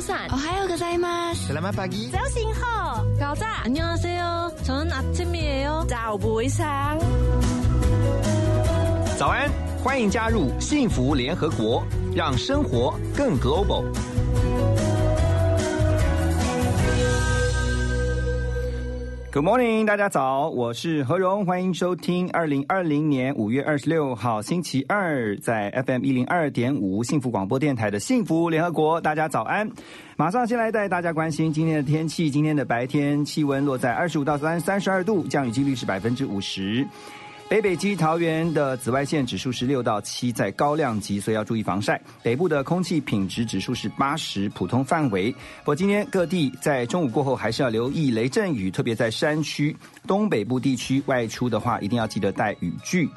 Good morning. Bonjour. 早晨. Ohayo gozaimasu. Selamat pagi. 早醒好. 가자. 안녕하세요. 저는 아침이에요. 早不上.早安，欢迎加入幸福联合国，让生活更 global。 Good morning，大家早，我是何荣，欢迎收听二零二零年五月二十六号星期二在 FM 一零二点五幸福广播电台的幸福联合国，大家早安。马上先来带大家关心今天的天气，今天的白天气温落在二十五到三三十二度，降雨几率是百分之五十。北北基桃园的紫外线指数是六到七，在高量级，所以要注意防晒。北部的空气品质指数是八十，普通范围。不过今天各地在中午过后还是要留意雷阵雨，特别在山区、东北部地区外出的话，一定要记得带雨具。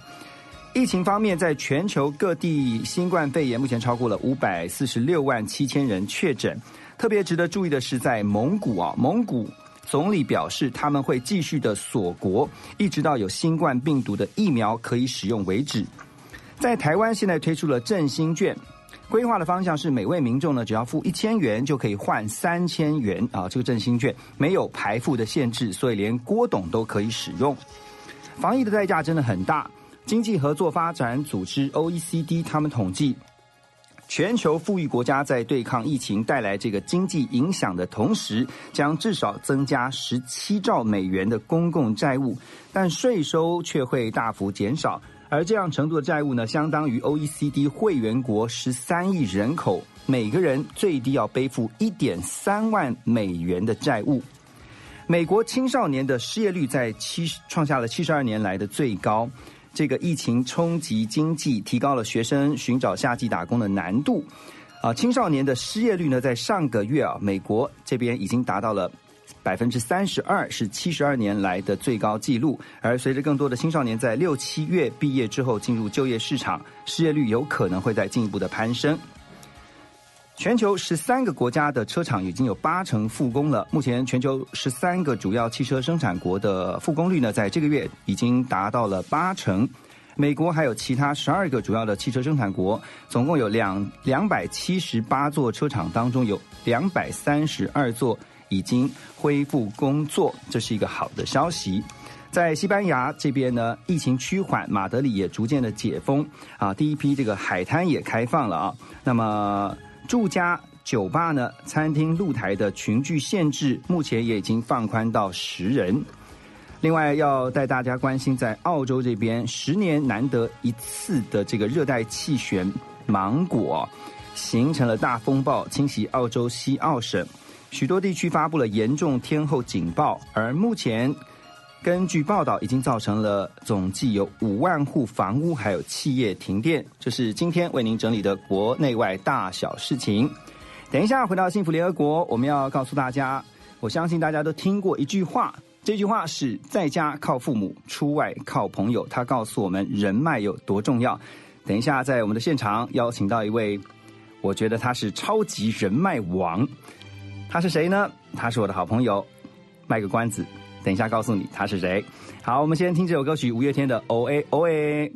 疫情方面，在全球各地新冠肺炎目前超过了五百四十六万七千人确诊。特别值得注意的是，在蒙古啊，蒙古。总理表示，他们会继续的锁国，一直到有新冠病毒的疫苗可以使用为止。在台湾，现在推出了振兴券，规划的方向是每位民众呢，只要付一千元就可以换三千元啊。这个振兴券没有排付的限制，所以连郭董都可以使用。防疫的代价真的很大。经济合作发展组织 OECD 他们统计。全球富裕国家在对抗疫情带来这个经济影响的同时，将至少增加十七兆美元的公共债务，但税收却会大幅减少。而这样程度的债务呢，相当于 OECD 会员国十三亿人口，每个人最低要背负一点三万美元的债务。美国青少年的失业率在七创下了七十二年来的最高。这个疫情冲击经济，提高了学生寻找夏季打工的难度。啊，青少年的失业率呢，在上个月啊，美国这边已经达到了百分之三十二，是七十二年来的最高纪录。而随着更多的青少年在六七月毕业之后进入就业市场，失业率有可能会再进一步的攀升。全球十三个国家的车厂已经有八成复工了。目前，全球十三个主要汽车生产国的复工率呢，在这个月已经达到了八成。美国还有其他十二个主要的汽车生产国，总共有两两百七十八座车厂当中，有两百三十二座已经恢复工作，这是一个好的消息。在西班牙这边呢，疫情趋缓，马德里也逐渐的解封啊，第一批这个海滩也开放了啊。那么住家、酒吧呢、餐厅、露台的群聚限制，目前也已经放宽到十人。另外，要带大家关心，在澳洲这边，十年难得一次的这个热带气旋芒果，形成了大风暴，侵袭澳洲西澳省，许多地区发布了严重天候警报，而目前。根据报道，已经造成了总计有五万户房屋还有企业停电。这是今天为您整理的国内外大小事情。等一下回到幸福联合国，我们要告诉大家，我相信大家都听过一句话，这句话是在家靠父母，出外靠朋友。他告诉我们人脉有多重要。等一下在我们的现场邀请到一位，我觉得他是超级人脉王。他是谁呢？他是我的好朋友。卖个关子。等一下，告诉你他是谁。好，我们先听这首歌曲，五月天的《O A O A》。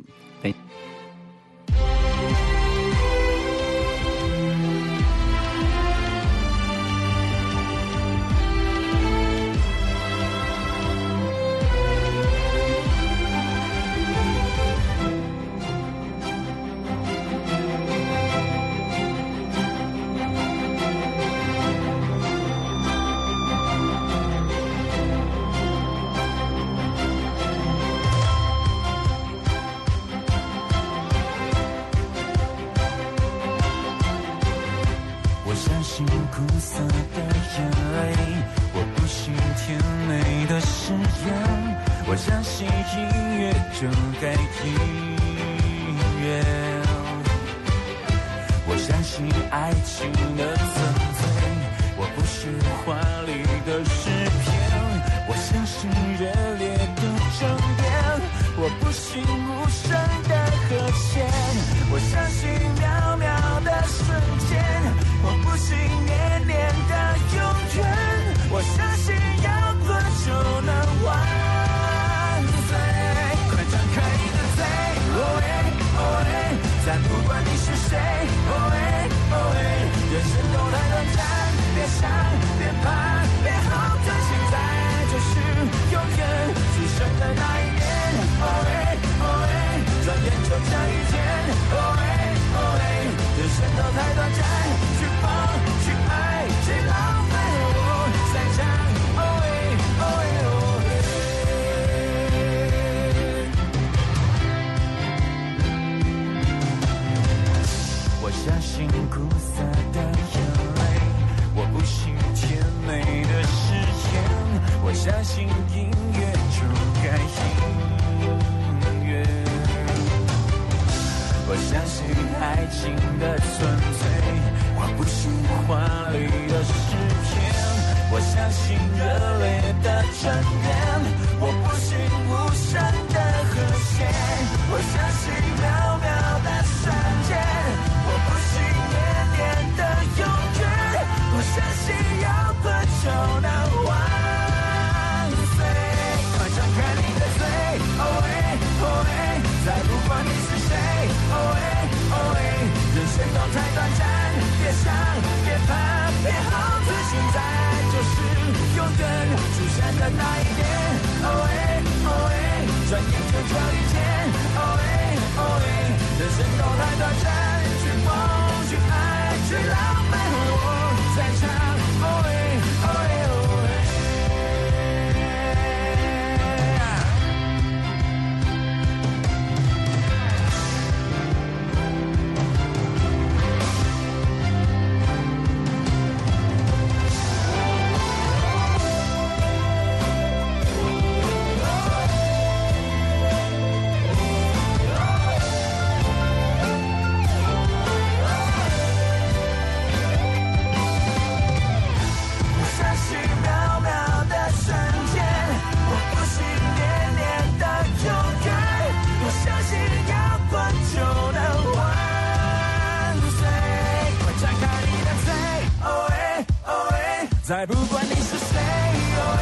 再不管你是谁，哦哎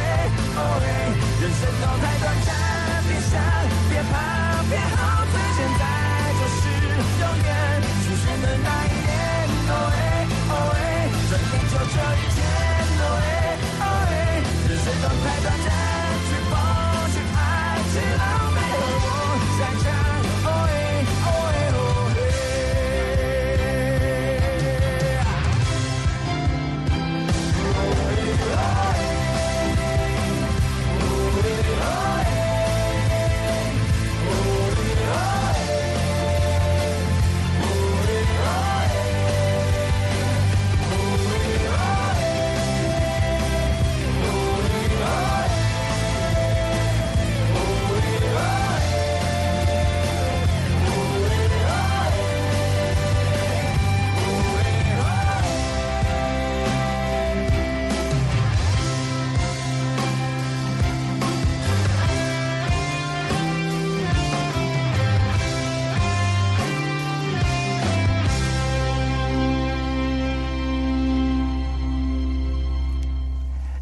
哦哎，人生都太短暂，别想别怕别后退，现在就是永远出现的那一天，哦哎哦哎，转眼就这一天，哦哎哦哎，人生都太短暂，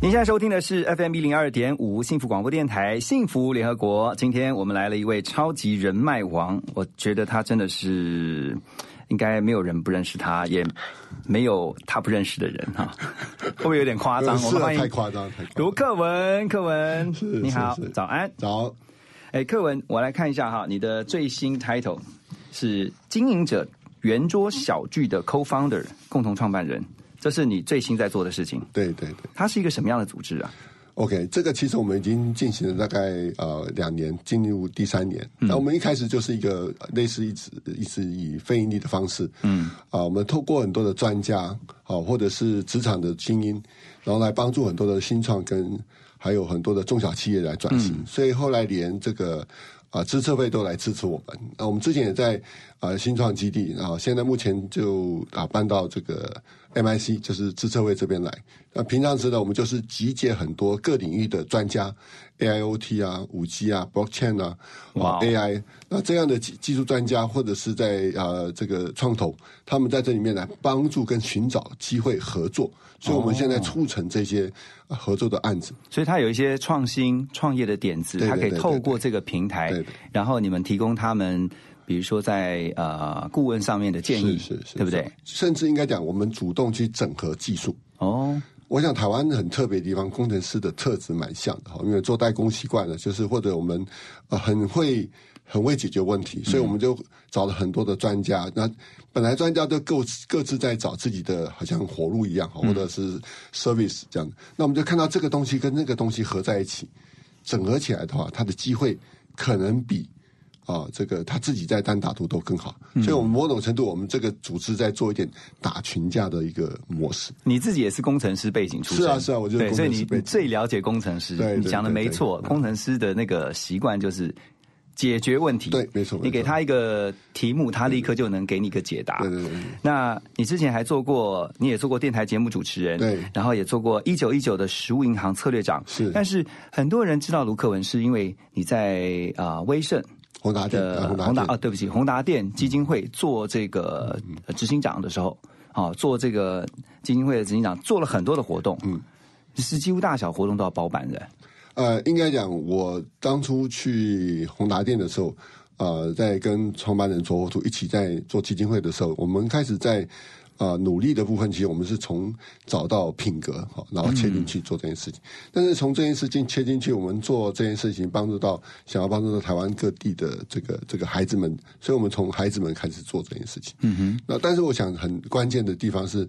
您现在收听的是 FM 一零二点五幸福广播电台幸福联合国。今天我们来了一位超级人脉王，我觉得他真的是应该没有人不认识他，也没有他不认识的人哈，会不会有点夸张？我们欢迎太夸张，太。卢克文，克文，你好早安。早，哎，克文，我来看一下哈，你的最新 title 是经营者圆桌小聚的 co-founder 共同创办人，这是你最新在做的事情。对对对它是一个什么样的组织啊？，OK，这个其实我们已经进行了大概呃两年，进入第三年。嗯那、我们一开始就是一个呃类似一直一直以非盈利的方式，嗯，啊，我们透过很多的专家，好、或者是职场的精英，然后来帮助很多的新创跟还有很多的中小企业来转型。所以后来连这个。啊，资策会都来支持我们。那我们之前也在啊新创基地然后，现在目前就啊搬到这个 MIC，就是资策会这边来。那平常时呢，我们就是集结很多各领域的专家，AIoT 啊、五 G 啊、Blockchain 啊、AI，那这样的技技术专家或者是在呃这个创投，他们在这里面来帮助跟寻找机会合作。所以我们现在促成这些呃合作的案子。所以他有一些创新创业的点子，对对它可以透过这个平台对对，然后你们提供他们比如说在呃顾问上面的建议，是是是，对不对？？甚至应该讲，我们主动去整合技术。哦，我想台湾很特别的地方，工程师的特质蛮像的哈，因为做代工习惯了，就是或者我们呃很会很会解决问题，所以我们就找了很多的专家。那本来专家都各各自在找自己的好像活路一样，或者是 service 这样。那我们就看到这个东西跟那个东西合在一起，整合起来的话，它的机会可能比。啊，这个他自己在单打独斗更好，所以我们某种程度，我们这个组织在做一点打群架的一个模式。你自己也是工程师背景出身，是啊是啊我就是对，所以你最了解工程师。对对你讲的没错，工程师的那个习惯就是解决问题。对没错你给他一个题目，他立刻就能给你一个解答。对对对对那你之前还做过，你也做过电台节目主持人，对然后也做过一九一九的食物银行策略长，是但是很多人知道卢克文是因为你在啊、呃威盛。宏达，的啊宏达啊，对不起，宏达电基金会做这个呃执行长的时候，啊，做这个基金会的执行长，做了很多的活动，嗯，是几乎大小活动都要包办的，呃，应该讲，我当初去宏达店的时候，呃，在跟创办人卓火图一起在做基金会的时候，我们开始在呃努力的部分，其实我们是从找到品格好，然后切进去做这件事情。但是从这件事情切进去，我们做这件事情，帮助到想要帮助到台湾各地的这个这个孩子们，所以我们从孩子们开始做这件事情。嗯哼。那但是我想很关键的地方是，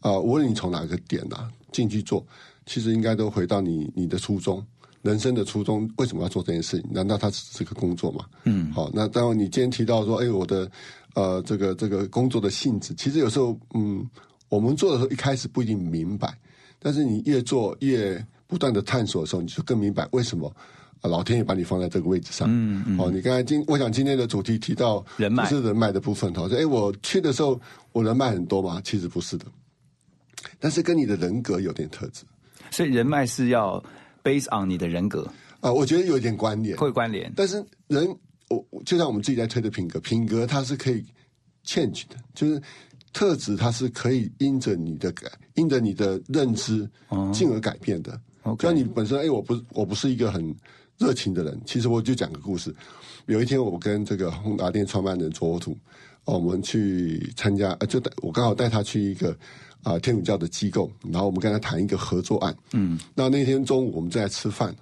呃，无论你从哪个点啊进去做，其实应该都回到你你的初衷。人生的初衷为什么要做这件事情？难道它只是个工作吗？嗯，好，那当然你今天提到说，哎，我的呃这个这个工作的性质，其实有时候嗯，我们做的时候一开始不一定明白，但是你越做越不断的探索的时候，你就更明白为什么。啊老天爷把你放在这个位置上，嗯。嗯，哦，你刚才今我想今天的主题提到人脉。不是人脉的部分，哈，说哎，我去的时候我人脉很多吗？其实不是的，但是跟你的人格有点特质。所以人脉是要 based on 你的人格。啊，我觉得有一点关联，会关联，但是人，我我就像我们自己在推的品格，品格它是可以 change 的，就是特质它是可以因着你的改，因着你的认知，进而改变的。就像你本身，哎，我不我不是一个很热情的人，其实我就讲个故事。有一天，我跟这个宏达店创办人卓土，哦，我们去参加，呃，就带我刚好带他去一个啊、天主教的机构，然后我们跟他谈一个合作案。嗯，那那天中午我们在吃饭，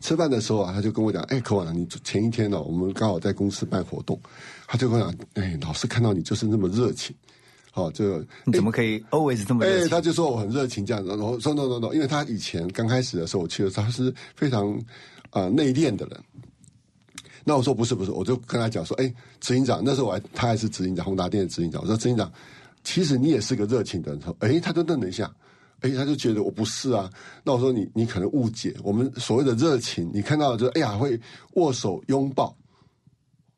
吃饭的时候啊，他就跟我讲：“哎，柯晚，你前一天呢、我们刚好在公司办活动，他就跟我讲：哎，老师看到你就是那么热情，哦，就你怎么可以 always 这么热哎，情？他就说我很热情这样子，然后说 no no no，因为他以前刚开始的时候我去的时候，他是非常啊、呃内敛的人。那我说不是不是，我就跟他讲说，哎，执行长，那时候我还他还是执行长，宏达店的执行长。我说执行长，其实你也是个热情的人。说，哎，他就愣了一下，哎，他就觉得我不是啊。那我说你你可能误解，我们所谓的热情，你看到就是哎呀会握手拥抱，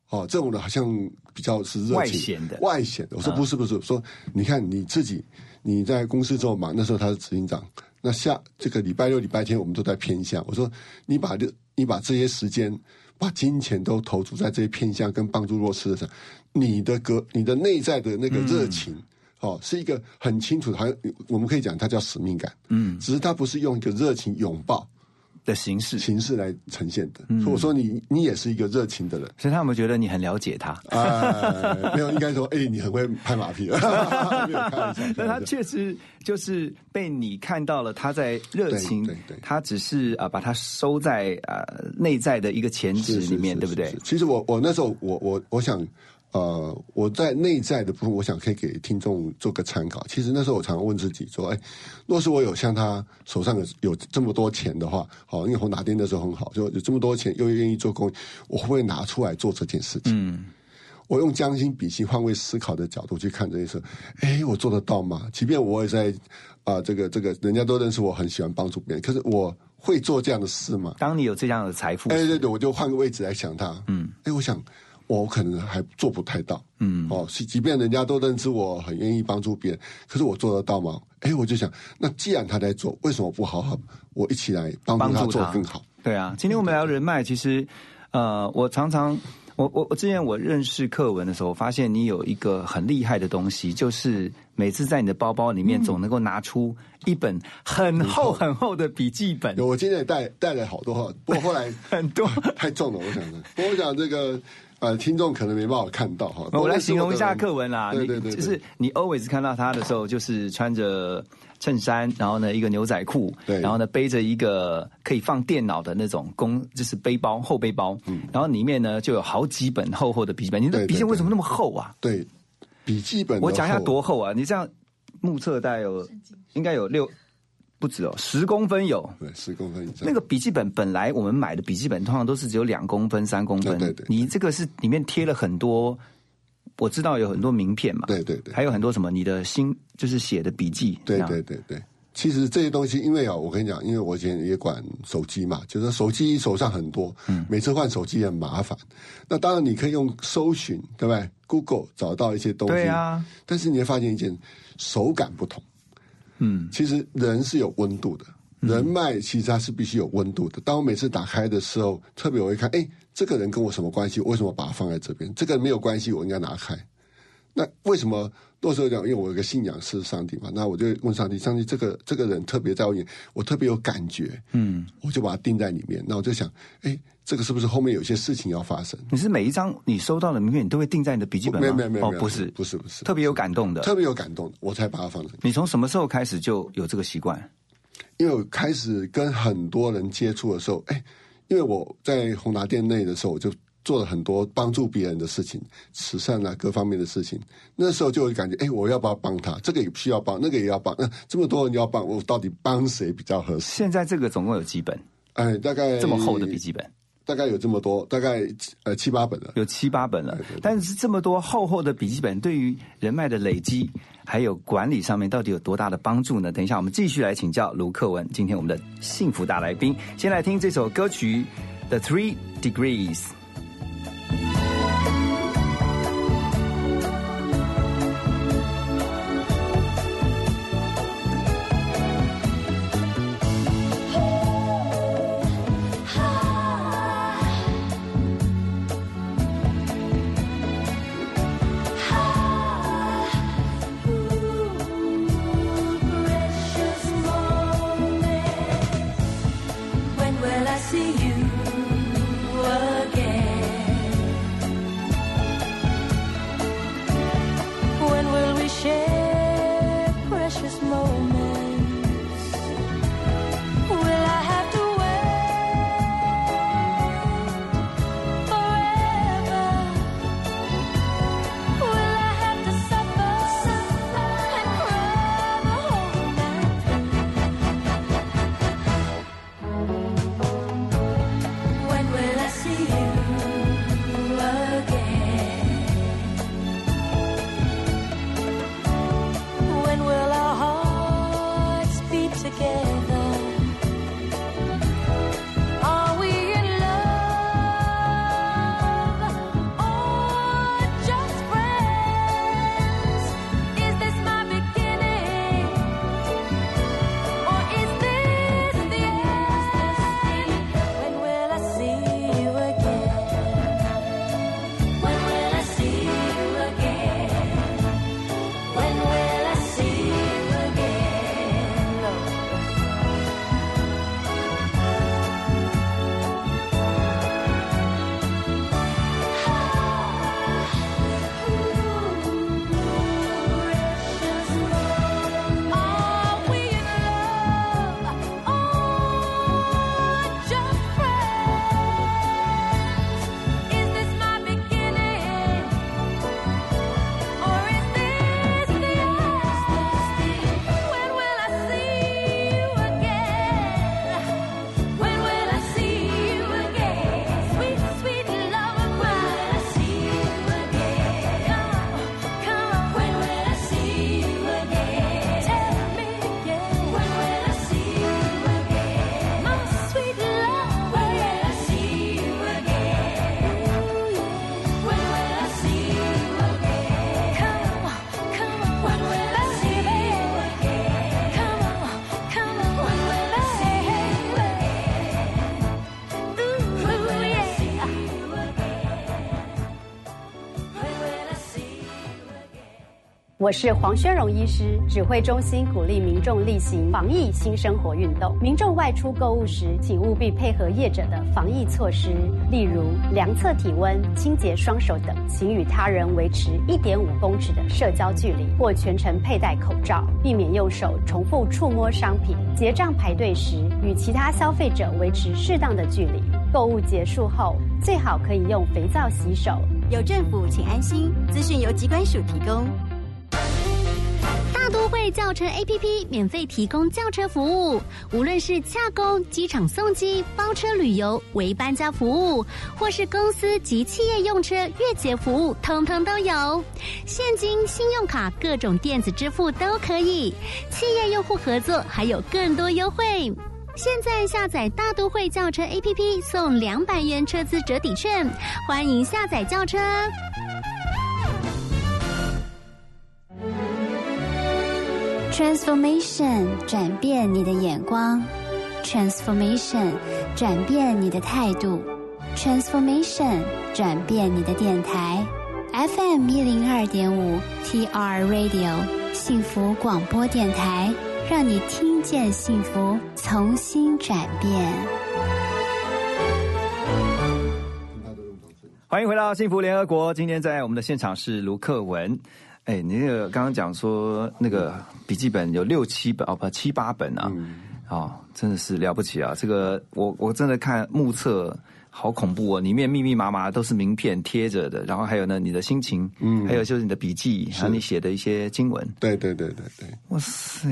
哦，这种的好像比较是热情外显的外显的。我说不是不是，我说你看你自己，你在公司这么忙，那时候他是执行长，那下这个礼拜六、礼拜天我们都在偏向。我说你把这你把这些时间、把金钱都投注在这些偏向跟帮助弱势的上，你的格、你的内在的那个热情。哦，是一个很清楚的，好像我们可以讲它叫使命感，嗯，只是它不是用一个热情拥抱的形式，形式来呈现的。所以我说你你也是一个热情的人，所以他们觉得你很了解他。啊，没有，应该说，哎、你很会拍马屁，没有开玩笑。但他确实就是被你看到了他在热情，对对对他只是啊、把它收在呃内在的一个潜质里面，对不对？其实我我那时候我我我想。呃，我在内在的部分，我想可以给听众做个参考。其实那时候我常常问自己说：“哎，若是我有像他手上有有这么多钱的话，好，因为红达店那时候很好，就有这么多钱，又愿意做公益，我会不会拿出来做这件事情？”嗯，我用将心比心、换位思考的角度去看这件事。哎，我做得到吗？即便我也在啊、这个这个，人家都认识我很喜欢帮助别人，可是我会做这样的事吗？当你有这样的财富，哎，对对，我就换个位置来想他。嗯，哎，我想我可能还做不太到。嗯，哦，是，即便人家都认知我很愿意帮助别人，可是我做得到吗？哎，我就想，那既然他在做，为什么不好好我一起来帮助他做更好？对啊，今天我们聊人脉，其实呃，我常常。我我我之前我认识课文的时候，发现你有一个很厉害的东西，就是每次在你的包包里面总能够拿出一本很厚很厚的笔记本，有，我今天也带带了好多哈，不过后来 很多。太重了，我想的。不过我想这个呃，听众可能没办法看到哈。我来形容一下课文啦，对对对，就是你 always 看到他的时候，就是穿着衬衫，然后呢一个牛仔裤，对，然后呢背着一个可以放电脑的那种公，就是背包后背包，嗯，然后里面呢就有好几本厚厚的笔记本。你的笔记本为什么那么厚啊？对，笔记本我讲一下多厚啊？你这样目测大概有应该有六。不止哦，十公分有，对，十公分以上。那个笔记本本来我们买的笔记本通常都是只有两公分、三公分，对对。你这个是里面贴了很多，我知道有很多名片嘛，对对对，还有很多什么你的心就是写的笔记，对对对对。其实这些东西，因为啊，我跟你讲，因为我以前也管手机嘛，就是手机手上很多，嗯，每次换手机很麻烦。那当然你可以用搜寻，对不对？Google 找到一些东西，对啊。但是你会发现一件，手感不同。嗯，其实人是有温度的，人脉其实它是必须有温度的。当我每次打开的时候，特别我会看，哎，这个人跟我什么关系？为什么把它放在这边？这个没有关系，我应该拿开。那为什么？多时候讲，因为我有个信仰是上帝嘛，那我就问上帝：上帝，这个这个人特别在我眼，我特别有感觉，嗯，我就把它定在里面。那我就想，哎，这个是不是后面有些事情要发生？你是每一张你收到的名片，你都会定在你的笔记本吗？没有没有没有，不是不是不是，特别有感动的，特别有感动的，我才把它放在。你从什么时候开始就有这个习惯？因为我开始跟很多人接触的时候，哎，因为我在宏达店内的时候，我就。做了很多帮助别人的事情，慈善啊，各方面的事情。那时候就会感觉，哎，我要不要帮他？这个也需要帮，那个也要帮。那 这么多人要帮，我到底帮谁比较合适？现在这个总共有几本？哎，大概这么厚的笔记本，大概有这么多，大概呃七八本了，有七八本了。但是这么多厚厚的笔记本，对于人脉的累积还有管理上面，到底有多大的帮助呢？等一下，我们继续来请教卢克文。今天我们的幸福大来宾，先来听这首歌曲《The Three Degrees》。我是黄宣荣医师，指挥中心鼓励民众例行防疫新生活运动。民众外出购物时，请务必配合业者的防疫措施，例如量测体温、清洁双手等。请与他人维持一点五公尺的社交距离，或全程佩戴口罩，避免用手重复触摸商品。结账排队时，与其他消费者维持适当的距离。购物结束后，最好可以用肥皂洗手。有政府，请安心。资讯由机关署提供。都会轿车 APP 免费提供轿车服务，无论是洽公、机场送机、包车旅游、为搬家服务，或是公司及企业用车月结服务，通通都有。现金、信用卡、各种电子支付都可以。企业用户合作还有更多优惠。现在下载大都会轿车 APP 送两百元车资折抵券，欢迎下载轿车。Transformation 转变你的眼光，Transformation 转变你的态度，Transformation 转变你的电台，FM 一零二点五 TR Radio 幸福广播电台，让你听见幸福，重新转变。欢迎回到幸福联合国。今天在我们的现场是卢克文。哎，你那个刚刚讲说那个笔记本有六七本哦，不七八本啊，哦，真的是了不起啊！这个我我真的看目测好恐怖哦，里面密密麻麻都是名片贴着的，然后还有呢你的心情，嗯，还有就是你的笔记，还有你写的一些经文。对对对对对，哇塞！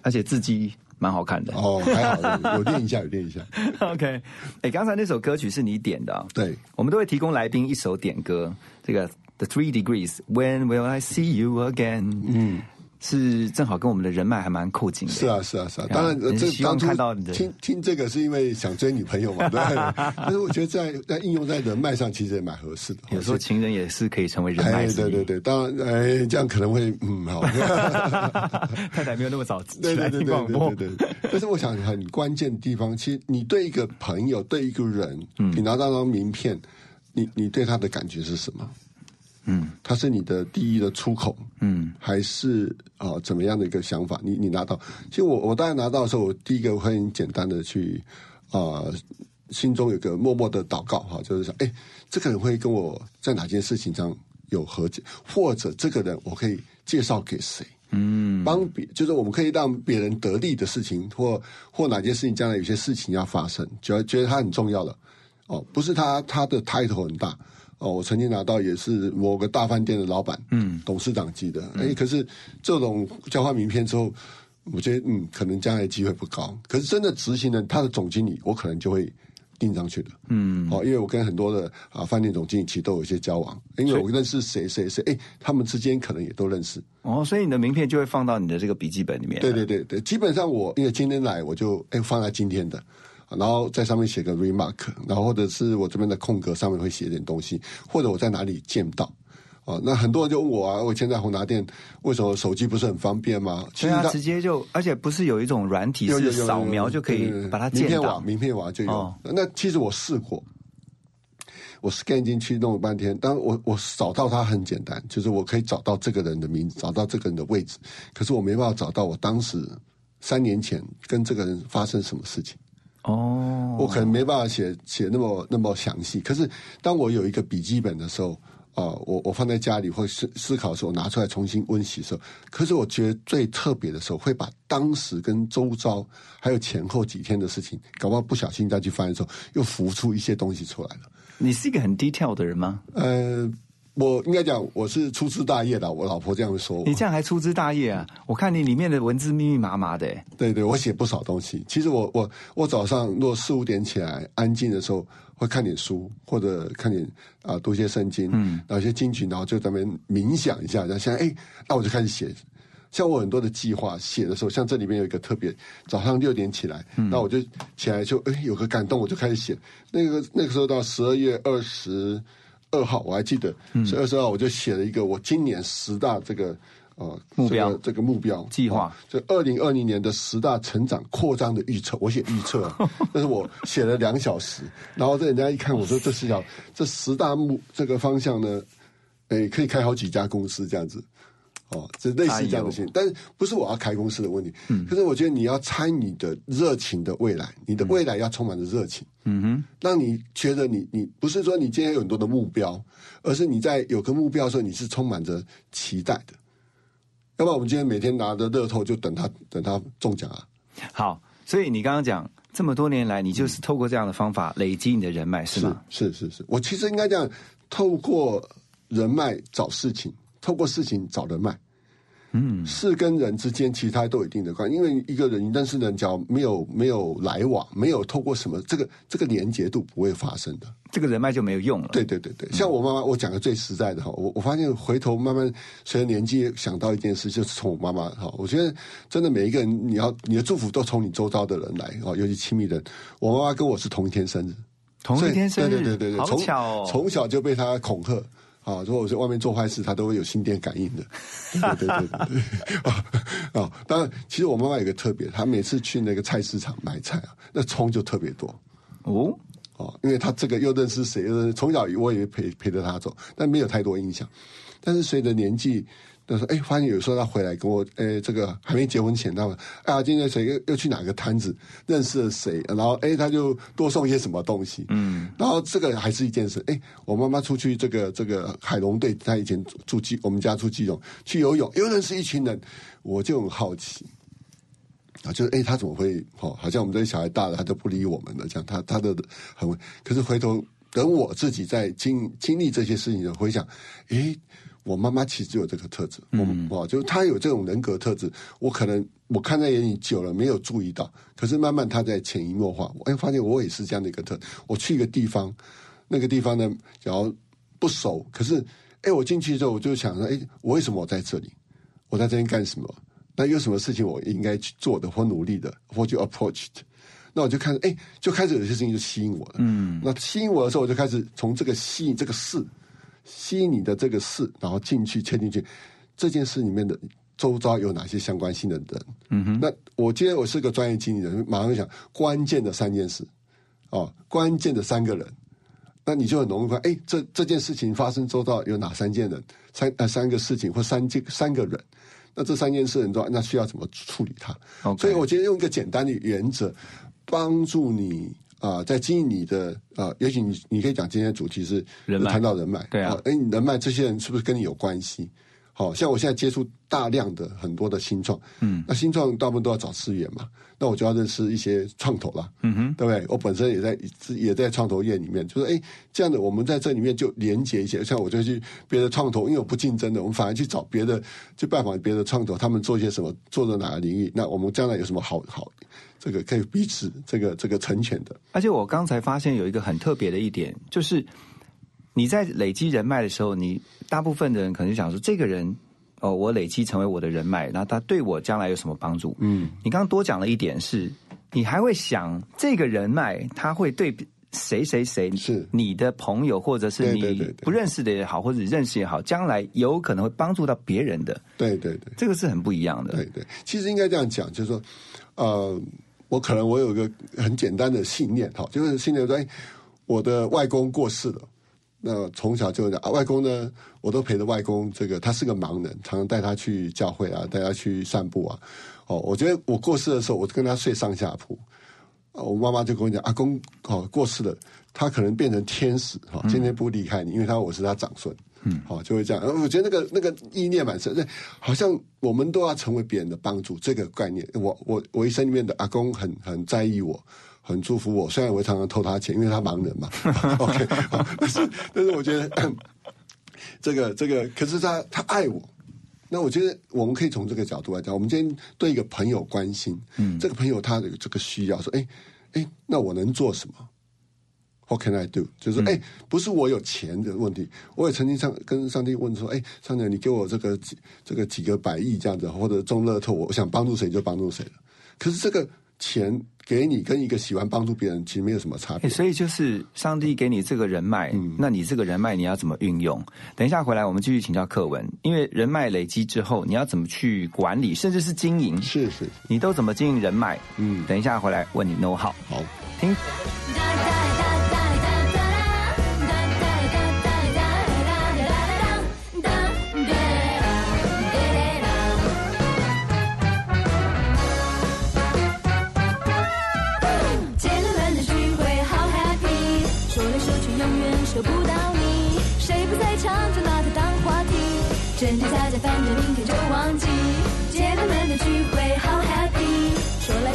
而且字迹蛮好看的哦，还好有练一下，有练一下。OK，哎，刚才那首歌曲是你点的，对，我们都会提供来宾一首点歌，这个。The Three Degrees, When Will I See You Again？嗯，是正好跟我们的人脉还蛮扣紧的。是啊，是啊，是啊。当然，这当初看到你的听听这个是因为想追女朋友嘛，对。但是我觉得在在应用在人脉上，其实也蛮合适的。有时候情人也是可以成为人脉。对对对，当然，哎，这样可能会嗯好。太太没有那么早对对对对对对。但是我想很关键的地方，其实你对一个朋友，对一个人，你拿到张名片，你你对他的感觉是什么？嗯，它是你的第一的出口，嗯，还是啊、呃、怎么样的一个想法？你你拿到，其实我我当然拿到的时候，我第一个会很简单的去啊、呃，心中有个默默的祷告哈，就是想，哎，这个人会跟我在哪件事情上有和解，或者这个人我可以介绍给谁？嗯，帮别就是我们可以让别人得利的事情，或或哪件事情将来有些事情要发生，觉得觉得他很重要的哦，不是他他的 title 很大。哦，我曾经拿到也是某个大饭店的老板，嗯，董事长级的，哎、嗯，可是这种交换名片之后，我觉得嗯，可能将来机会不高。可是真的执行人，他的总经理，我可能就会盯上去的，嗯，哦，因为我跟很多的啊饭店总经理其实都有一些交往，因为我认识谁谁谁，哎，他们之间可能也都认识。哦，所以你的名片就会放到你的这个笔记本里面。对对对对，基本上我因为今天来，我就哎放在今天的。然后在上面写个 remark，然后或者是我这边的空格上面会写点东西，或者我在哪里见到，哦，那很多人就问我啊，我以前在宏达店为什么手机不是很方便吗？其实它直接就，而且不是有一种软体是扫描就可以把它见到，名片网名片网就有。哦、那其实我试过，我 scan 进去弄了半天，当我我找到它很简单，就是我可以找到这个人的名字，找到这个人的位置，可是我没办法找到我当时三年前跟这个人发生什么事情。哦，我可能没办法写写那么那么详细，可是当我有一个笔记本的时候，啊、呃，我我放在家里或思思考的时候，拿出来重新温习的时候，可是我觉得最特别的时候，会把当时跟周遭还有前后几天的事情，搞不好不小心再去翻的时候，又浮出一些东西出来了。你是一个很 detail 的人吗？呃。我应该讲，我是粗枝大叶的。我老婆这样说。你这样还粗枝大叶啊？我看你里面的文字密密麻麻的。对对，我写不少东西。其实我我我早上如果四五点起来安静的时候，会看点书或者看点啊、呃、读些圣经，嗯，然后一些经曲，然后就在那边冥想一下，然后现在哎，那我就开始写。像我很多的计划写的时候，像这里面有一个特别，早上六点起来，那、嗯、我就起来就哎有个感动，我就开始写。那个那个时候到十二月二十。二号我还记得，是二十二号我就写了一个我今年十大这个呃目标、这个、这个目标。计划，就二零二零年的十大成长扩张的预测，我写预测，但是我写了两小时，然后这人家一看我说这是要这十大目这个方向呢，诶可以开好几家公司这样子。哦，这类似这样的事情，但是不是我要开公司的问题，嗯，可是我觉得你要参与的热情的未来，你的未来要充满着热情，嗯哼，让你觉得你你不是说你今天有很多的目标，而是你在有个目标的时候，你是充满着期待的，要不然我们今天每天拿着乐透就等他等他中奖啊。好，所以你刚刚讲这么多年来，你就是透过这样的方法累积你的人脉，是吗？是是是，我其实应该这样，透过人脉找事情，透过事情找人脉。嗯，事跟人之间，其他都有一定的关，因为一个人认识人，只要没有没有来往，没有透过什么，这个这个连接度不会发生的，这个人脉就没有用了。对对对对，像我妈妈，我讲个最实在的哈，我我发现回头慢慢随着年纪想到一件事，就是从我妈妈哈，我觉得真的每一个人，你要你的祝福都从你周遭的人来哈，尤其亲密人。我妈妈跟我是同一天生日，同一天生日，对对对对，好巧哦，从小就被她恐吓。啊，如果我在外面做坏事，他都会有心电感应的。对对对对 啊啊！当然，其实我妈妈有个特别，她每次去那个菜市场买菜啊，那葱就特别多。哦哦，因为她这个又认识谁，又从小我也陪陪着她走，但没有太多印象。但是随着年纪。他说：“哎，发现有时候他回来跟我，哎，这个还没结婚前，他们，哎呀，今天谁又又去哪个摊子认识了谁？然后，哎，他就多送一些什么东西。嗯，然后这个还是一件事。哎，我妈妈出去这个这个海龙队，她以前住基，我们家住基隆去游泳，又认识一群人，我就很好奇啊，就是哎，他怎么会？哦，好像我们这些小孩大了，他都不理我们了，这样他他的很，可是回头等我自己在经经历这些事情的回想，哎。”我妈妈其实就有这个特质，嗯哦，就是她有这种人格特质，我可能我看在眼里久了没有注意到，可是慢慢她在潜移默化，哎，发现我也是这样的一个特。我去一个地方，那个地方呢，然后不熟，可是哎，我进去之后我就想说，哎，我为什么我在这里？我在这边干什么？那有什么事情我应该去做的或努力的，或就 approach？那我就看，哎，就开始有些事情就吸引我了。嗯，那吸引我的时候，我就开始从这个吸引这个事。吸引你的这个事，然后进去切进去，这件事里面的周遭有哪些相关性的人？嗯哼。那我今天我是个专业经理人，马上想关键的三件事，哦，关键的三个人，那你就很容易看，哎，这这件事情发生周遭有哪三件人，三呃三个事情或三件三个人，那这三件事很重要，那需要怎么处理它？所以我今天用一个简单的原则帮助你。啊，在经营你的啊，也许你你可以讲今天的主题是谈到人脉，对啊，哎，人脉这些人是不是跟你有关系？好像我现在接触大量的很多的新创，嗯，那新创大部分都要找资源嘛，那我就要认识一些创投了，嗯哼，对不对？我本身也在也在创投业里面，就是哎，这样的我们在这里面就连接一些，像我就去别的创投，因为我不竞争的，我们反而去找别的，去拜访别的创投，他们做一些什么，做的哪个领域？那我们将来有什么好好？这个可以彼此这个这个成全的，而且我刚才发现有一个很特别的一点，就是你在累积人脉的时候，你大部分的人可能想说，这个人哦，我累积成为我的人脉，那他对我将来有什么帮助？嗯，你刚刚多讲了一点，是你还会想这个人脉他会对谁谁谁是你的朋友，或者是你不认识的也好，或者认识也好，将来有可能会帮助到别人的。对对对，这个是很不一样的。对对，其实应该这样讲，就是说，呃。我可能我有一个很简单的信念，哈，就是信念说，哎，我的外公过世了，那从小就讲啊，外公呢，我都陪着外公，这个他是个盲人，常常带他去教会啊，带他去散步啊，哦，我觉得我过世的时候，我跟他睡上下铺，我妈妈就跟我讲，阿公哦过世了，他可能变成天使，哈，今天不离开你，因为他我是他长孙。嗯，好，就会这样。我觉得那个那个意念蛮深，好像我们都要成为别人的帮助这个概念。我我我一生里面的阿公很很在意我，很祝福我。虽然我常常偷他钱，因为他盲人嘛。OK，但是但是我觉得 这个这个，可是他他爱我。那我觉得我们可以从这个角度来讲，我们今天对一个朋友关心，嗯，这个朋友他有这个需要，说，哎哎，那我能做什么？What can I do？就是哎，不是我有钱的问题。我也曾经上跟上帝问说：“哎，上帝，你给我这个几这个几个百亿这样子，或者中乐透，我想帮助谁就帮助谁了。可是这个钱给你，跟一个喜欢帮助别人，其实没有什么差别。所以就是上帝给你这个人脉，那你这个人脉你要怎么运用？等一下回来我们继续请教课文，因为人脉累积之后，你要怎么去管理，甚至是经营？是是，你都怎么经营人脉？嗯，等一下回来问你 know 好，好听。真真假假，反正明天就忘记。姐妹们的聚会好 happy，说来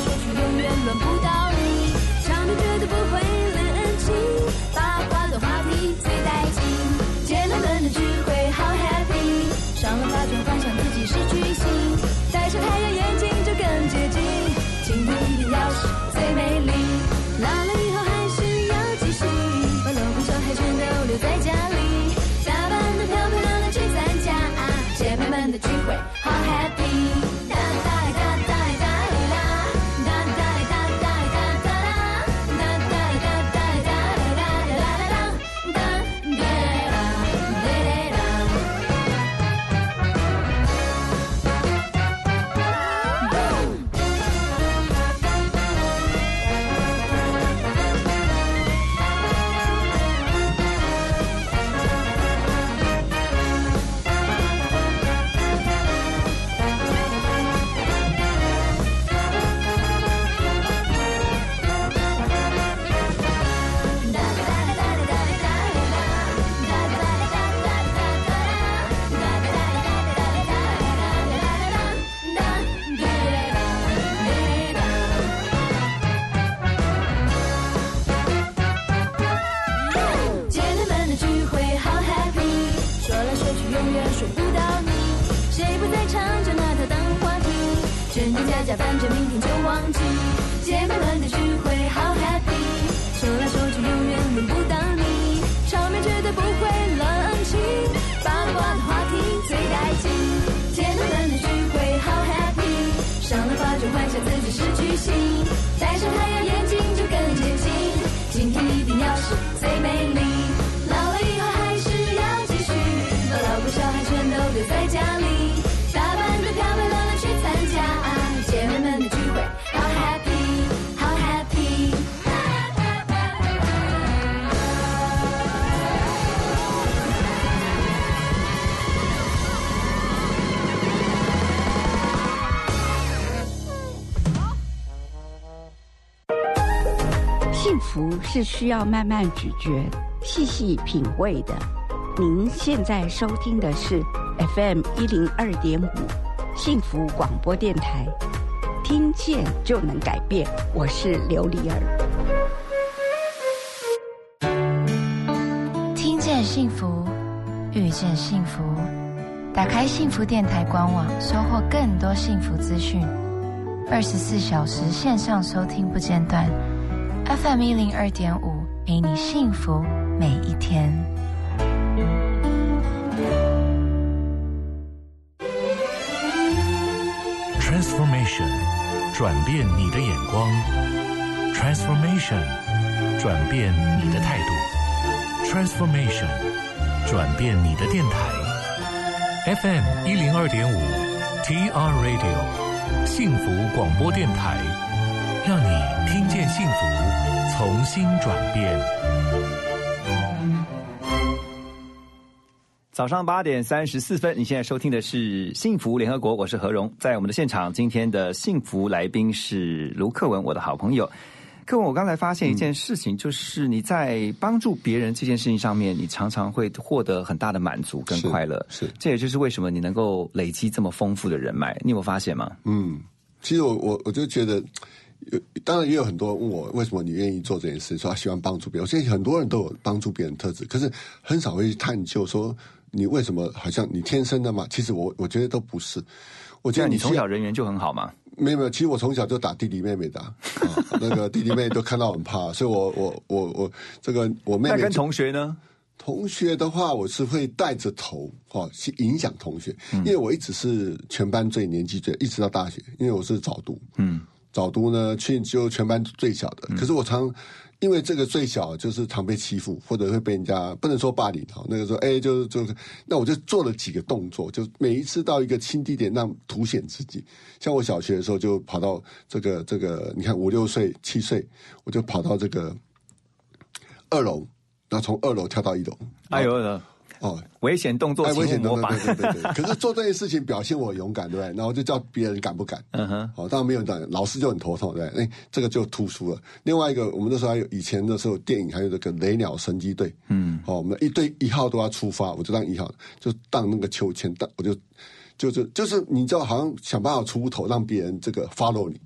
真真假假，反正明天就忘记。姐妹们的聚会好 happy，说来说去永远轮不到你，场面绝对不会冷清，八卦的话题最带劲。姐妹们的聚会好 happy，上了发就幻想自己是巨星，戴上太阳眼镜就更接近，今天一定要是最美丽。是需要慢慢咀嚼、细细品味的。您现在收听的是 FM 一零二点五幸福广播电台，听见就能改变。我是刘丽儿。听见幸福，遇见幸福。打开幸福电台官网，收获更多幸福资讯。二十四小时线上收听不间断，FM 一零二点五，陪你幸福每一天。Transformation，转变你的眼光；Transformation，转变你的态度；Transformation，转变你的电台。FM 一零二点五，TR Radio，幸福广播电台，让你听见幸福，重新转变。早上八点三十四分，你现在收听的是《幸福联合国》，我是何荣。在我们的现场，今天的幸福来宾是卢克文，我的好朋友。克文，我刚才发现一件事情，就是你在帮助别人这件事情上面，你常常会获得很大的满足跟快乐。是，这也就是为什么你能够累积这么丰富的人脉。你有没有发现吗？嗯，其实我我我就觉得。有当然也有很多人问我为什么你愿意做这件事，说他喜欢帮助别人。我相信很多人都有帮助别人特质，可是很少会去探究说你为什么好像你天生的嘛？其实我我觉得都不是。我觉得你从小人缘就很好嘛？没 有没有，其实我从小就打弟弟妹妹的，啊、那个弟弟妹妹都看到很怕，所以我我我我这个我妹妹。那跟同学呢？同学的话，我是会带着头哈去影响同学，嗯因为我一直是全班最年纪最，一直到大学，因为我是早读，嗯。早读呢，去就全班最小的。可是我常因为这个最小，就是常被欺负，或者会被人家不能说霸凌哈。那个时候，哎，就是就那我就做了几个动作，就每一次到一个新地点，让凸显自己。像我小学的时候，就跑到这个这个，你看五六岁、七岁，我就跑到这个二楼，然后从二楼跳到一楼。哎呦！哦，危险动作，哎，危险动作，对对对对。可是做这件事情表现我勇敢，对不对？然后就叫别人敢不敢？嗯哼，哦，当然没有敢，老师就很头痛，对不对？哎，这个就突出了。另外一个，我们那时候还有以前的时候电影还有这个雷鸟神机队，嗯，哦，我们一队一号都要出发，我就当一号，就荡那个秋千，荡我就就是就是你知道，好像想办法出头，让别人这个 follow 你。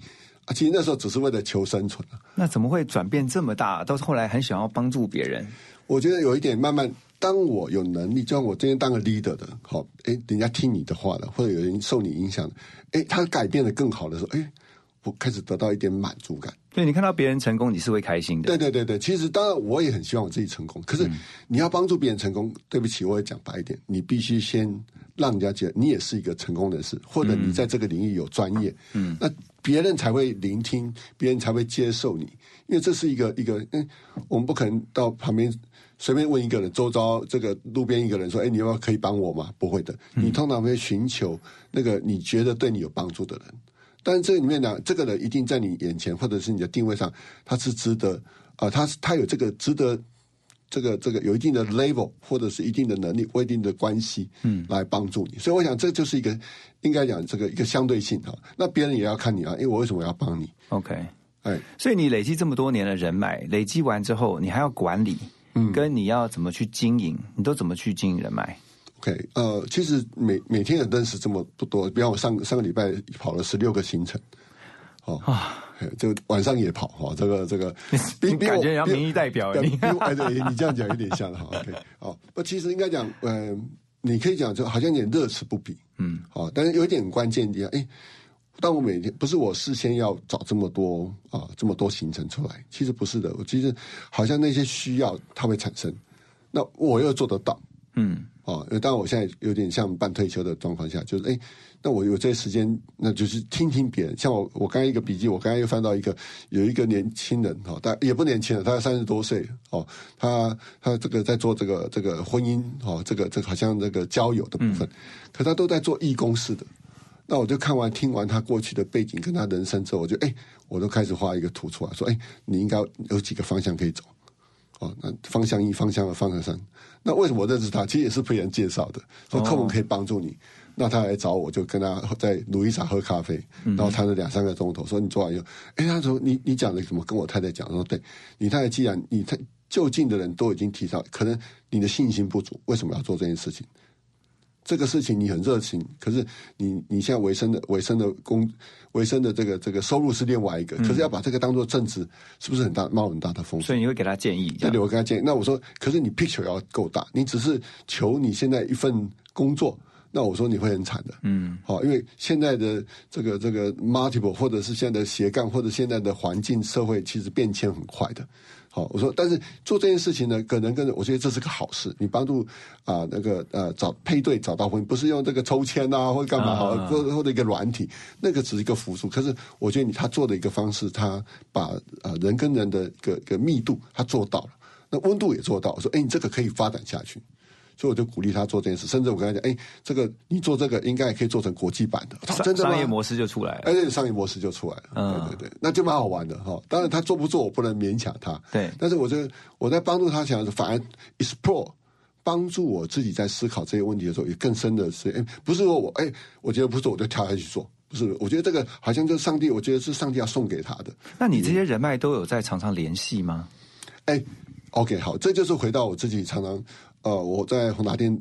啊，其实那时候只是为了求生存啊。那怎么会转变这么大？到后来很想要帮助别人。我觉得有一点慢慢，当我有能力，就像我今天当个 leader 的，好，哎，人家听你的话了，或者有人受你影响的，哎，他改变的更好的时候，哎，我开始得到一点满足感。对你看到别人成功，你是会开心的。对对对对，其实当然我也很希望我自己成功，可是你要帮助别人成功，对不起，我也讲白一点，你必须先让人家觉得你也是一个成功人士，或者你在这个领域有专业，嗯，那别人才会聆听，别人才会接受你，因为这是一个一个，嗯，我们不可能到旁边随便问一个人，周遭这个路边一个人说，哎，你要不要可以帮我吗？不会的，你通常会寻求那个你觉得对你有帮助的人。但是这里面呢，这个人一定在你眼前，或者是你的定位上，他是值得啊，他是他有这个值得这个这个有一定的 level，或者是一定的能力或一定的关系，嗯，来帮助你。所以我想这就是一个应该讲这个一个相对性哈。那别人也要看你啊，因为我为什么要帮你？OK，哎，所以你累积这么多年的人脉，累积完之后，你还要管理，嗯，跟你要怎么去经营，你都怎么去经营人脉？OK，呃，其实每每天的认识这么不多，比方我上上个礼拜跑了十六个行程，哦啊，就晚上也跑哈，这个这个，比感觉要民意代表你，哎对，你这样讲有点像哈，OK，哦，不，其实应该讲，嗯，你可以讲就好像有点乐此不疲，嗯，好，但是有一点关键点，哎，当我每天不是我事先要找这么多啊这么多行程出来，其实不是的，我其实好像那些需要它会产生，那我又做得到，嗯。哦，当然我现在有点像半退休的状况下，就是哎，那我有这些时间，那就是听听别人。像我，我刚才一个笔记，我刚才又翻到一个，有一个年轻人哈，但也不年轻了，他三十多岁哦，他他这个在做这个这个婚姻哦，这个这个好像这个交友的部分，可他都在做义工式的。那我就看完听完他过去的背景跟他人生之后，我就哎，我都开始画一个图出来，说哎，你应该有几个方向可以走。哦，那方向一、方向二、方向三，那为什么我认识他？其实也是被人介绍的，说客户可以帮助你。那他来找我，就跟他在鲁伊莎喝咖啡，然后谈了两三个钟头。说你做完以后，哎，他说你你讲的什么？跟我太太讲，说对，你太太既然你太就近的人都已经提到，可能你的信心不足，为什么要做这件事情？这个事情你很热情，可是你你现在维生的维生的工维生的这个这个收入是另外一个，可是要把这个当做正职，是不是很大冒很大的风险？所以你会给他建议，对，我给他建议。那我说，可是你 picture 要够大，你只是求你现在一份工作，那我说你会很惨的。嗯，好，因为现在的这个这个 multiple 或者是现在的斜杠或者现在的环境社会其实变迁很快的。好，我说，但是做这件事情呢，可能跟我觉得这是个好事。你帮助啊，那个呃，找配对找到婚，不是用这个抽签啊，或者干嘛，或或者一个软体，那个只是一个辅助。可是我觉得你他做的一个方式，他把呃人跟人的一个一个密度，他做到了，那温度也做到。我说，哎，你这个可以发展下去。所以我就鼓励他做这件事，甚至我跟他讲，哎，这个你做这个应该也可以做成国际版的，真的商业模式就出来了。哎，商业模式就出来了。嗯，对对对，那就蛮好玩的哈。当然他做不做，我不能勉强他。对，但是我觉得我在帮助他想，反而 explore 帮助我自己在思考这些问题的时候，也更深的是，哎，不是说我哎，我觉得不做我就跳下去做，不是，我觉得这个好像就是上帝，我觉得是上帝要送给他的。那你这些人脉都有在常常联系吗？哎，OK，好，这就是回到我自己常常呃，我在宏达店。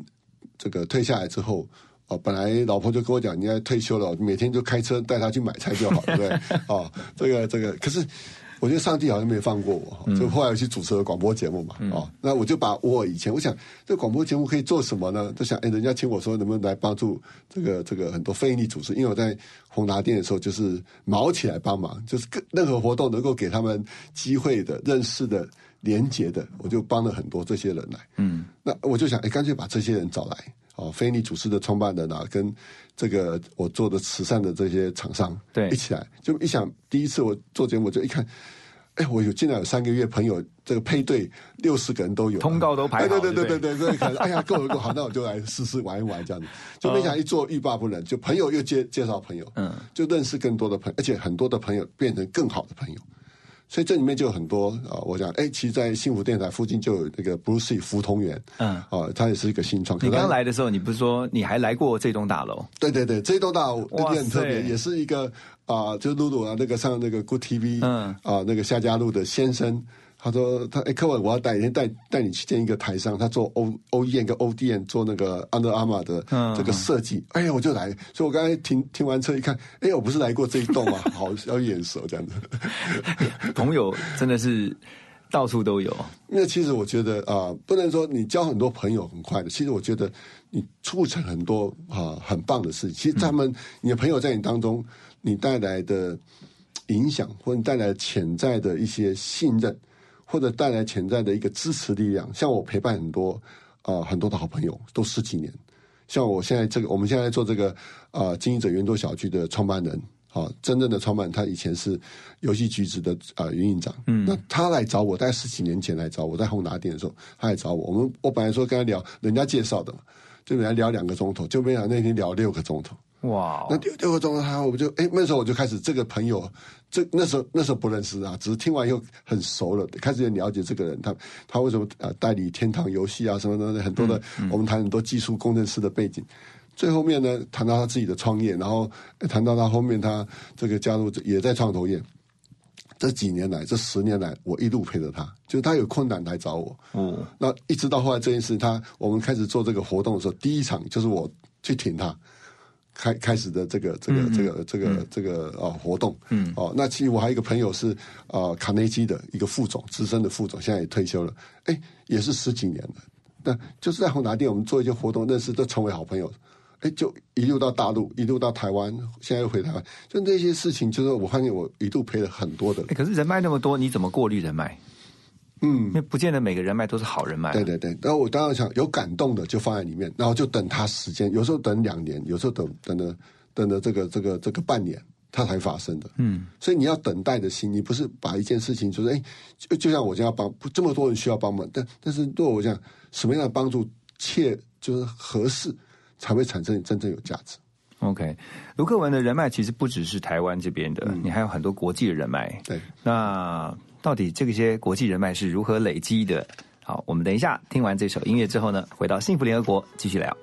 这个退下来之后，哦，本来老婆就跟我讲，你要退休了，每天就开车带她去买菜就好，对不对？哦，这个这个，可是我觉得上帝好像没有放过我，就后来去主持了广播节目嘛，哦，那我就把我以前我想这广播节目可以做什么呢？就想哎，人家请我说能不能来帮助这个这个很多非营利组织，因为我在宏达店的时候就是毛起来帮忙，就是任何活动能够给他们机会的、认识的。连接的，我就帮了很多这些人来。嗯，那我就想，哎，干脆把这些人找来，哦，非你主持的创办人啊，跟这个我做的慈善的这些厂商，对，一起来。就一想，第一次我做节目，就一看，哎，我有进来有三个月，朋友这个配对六十个人都有，通告都排好，对对对对对，所以可能哎呀，够了够好，那我就来试试玩一玩这样子。就没想一做欲罢不能，就朋 友又介介绍朋友，嗯，就认识更多的朋友，而且很多的朋友变成更好的朋友。所以这里面就有很多啊，我讲，哎，其实，在幸福电台附近就有那个 Bruce 福同源，嗯，哦，它也是一个新创。你刚来的时候，你不是说你还来过这栋大楼？对对对，这栋大楼也很特别，也是一个啊，就露露啊，那个上那个 Good TV，嗯，啊，那个夏家路的先生。他说：“他哎，柯文，我要带一天带带你去见一个台商，他做 O O E N 跟 O D N 做那个 Under Armour 的这个设计。哎呀，我就来。所以我刚才停停完车一看，哎，我不是来过这一栋啊，好要眼熟这样子。朋友真的是到处都有。那其实我觉得啊，不能说你交很多朋友很快的。其实我觉得你促成很多啊很棒的事情。其实他们你的朋友在你当中，你带来的影响或你带来潜在的一些信任。”或者带来潜在的一个支持力量，像我陪伴很多啊很多的好朋友都十几年，像我现在这个我们现在做这个啊经营者圆桌小区的创办人啊，真正的创办人他以前是游戏局子的啊营运长，嗯，那他来找我，大概十几年前来找我在宏达店的时候，他来找我，我们我本来说跟他聊人家介绍的嘛，就本来聊两个钟头，就没想到那天聊六个钟头。哇！那第六个钟头，他我就哎，那时候我就开始这个朋友，这那时候那时候不认识啊，只是听完以后很熟了，开始了解这个人，他他为什么啊代理天堂游戏啊什么的很多的，我们谈很多技术工程师的背景，最后面呢谈到他自己的创业，然后谈到他后面他这个加入也在创投业，这几年来这十年来我一路陪着他，就是他有困难来找我，嗯，那一直到后来这件事，他我们开始做这个活动的时候，第一场就是我去挺他。开开始的这个这个这个这个这个啊活动，嗯，哦，那其实我还有一个朋友是啊卡内基的一个副总，资深的副总，现在也退休了，哎，也是十几年了，那就是在宏达店，我们做一些活动，认识都成为好朋友，哎，就一路到大陆，一路到台湾，现在又回台湾，就那些事情，就是我发现我一度陪了很多的，可是人脉那么多，你怎么过滤人脉？嗯，那不见得每个人脉都是好人脉。对对对，然后我当然想有感动的就放在里面，然后就等他时间，有时候等两年，有时候等等了等了这个这个这个半年，它才发生的。嗯，所以你要等待的心，你不是把一件事情就是哎，就就像我这样帮这么多人需要帮忙，但但是对我讲什么样的帮助切就是合适，才会产生真正有价值。OK，卢克文的人脉其实不只是台湾这边的，你还有很多国际的人脉。对，那。到底这些国际人脉是如何累积的？好，我们等一下听完这首音乐之后呢，回到幸福联合国继续聊。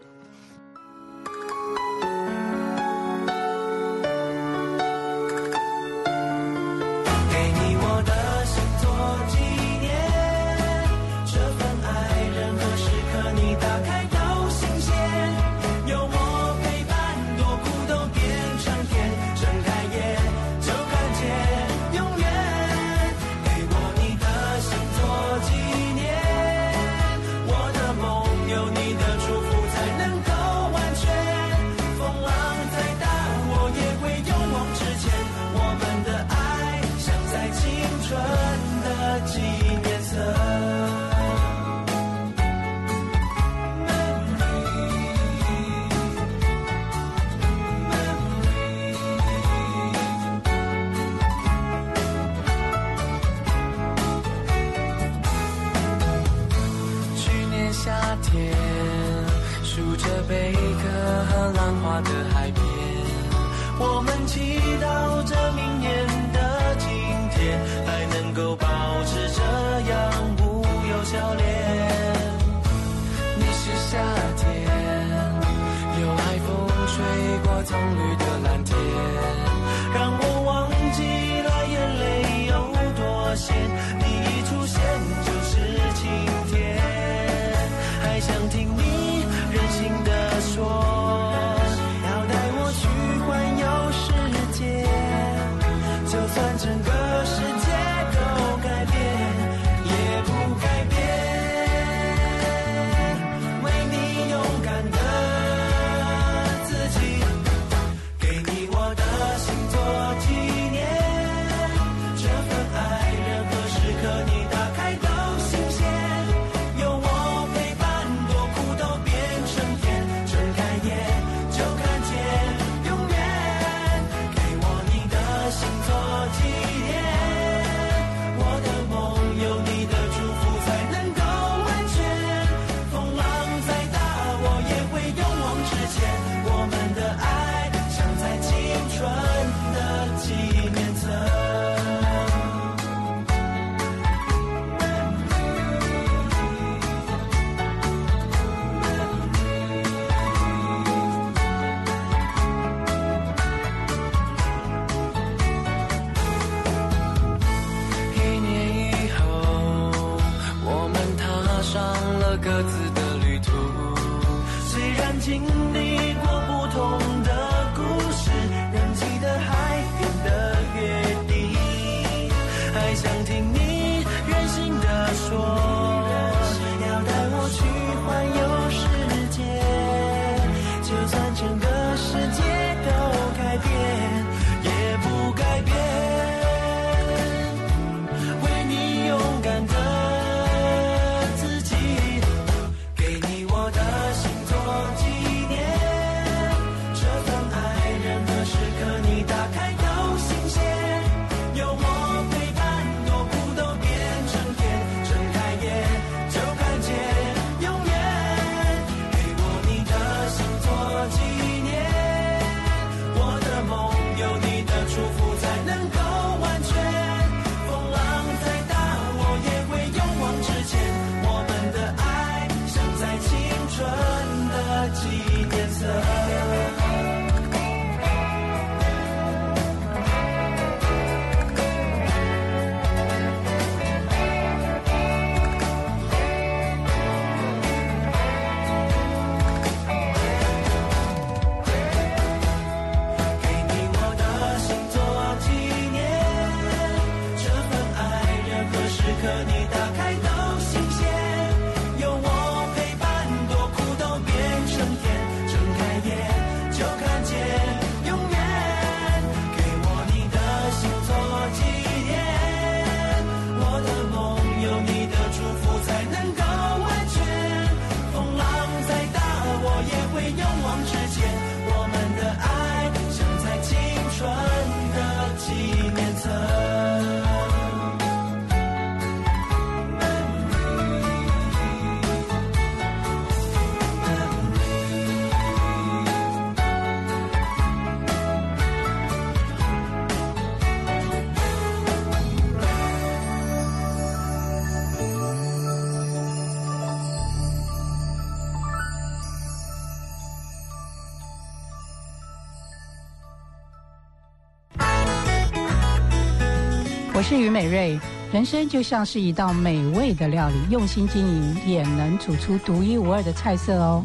美瑞。人生就像是一道美味的料理，用心经营也能煮出独一无二的菜色哦。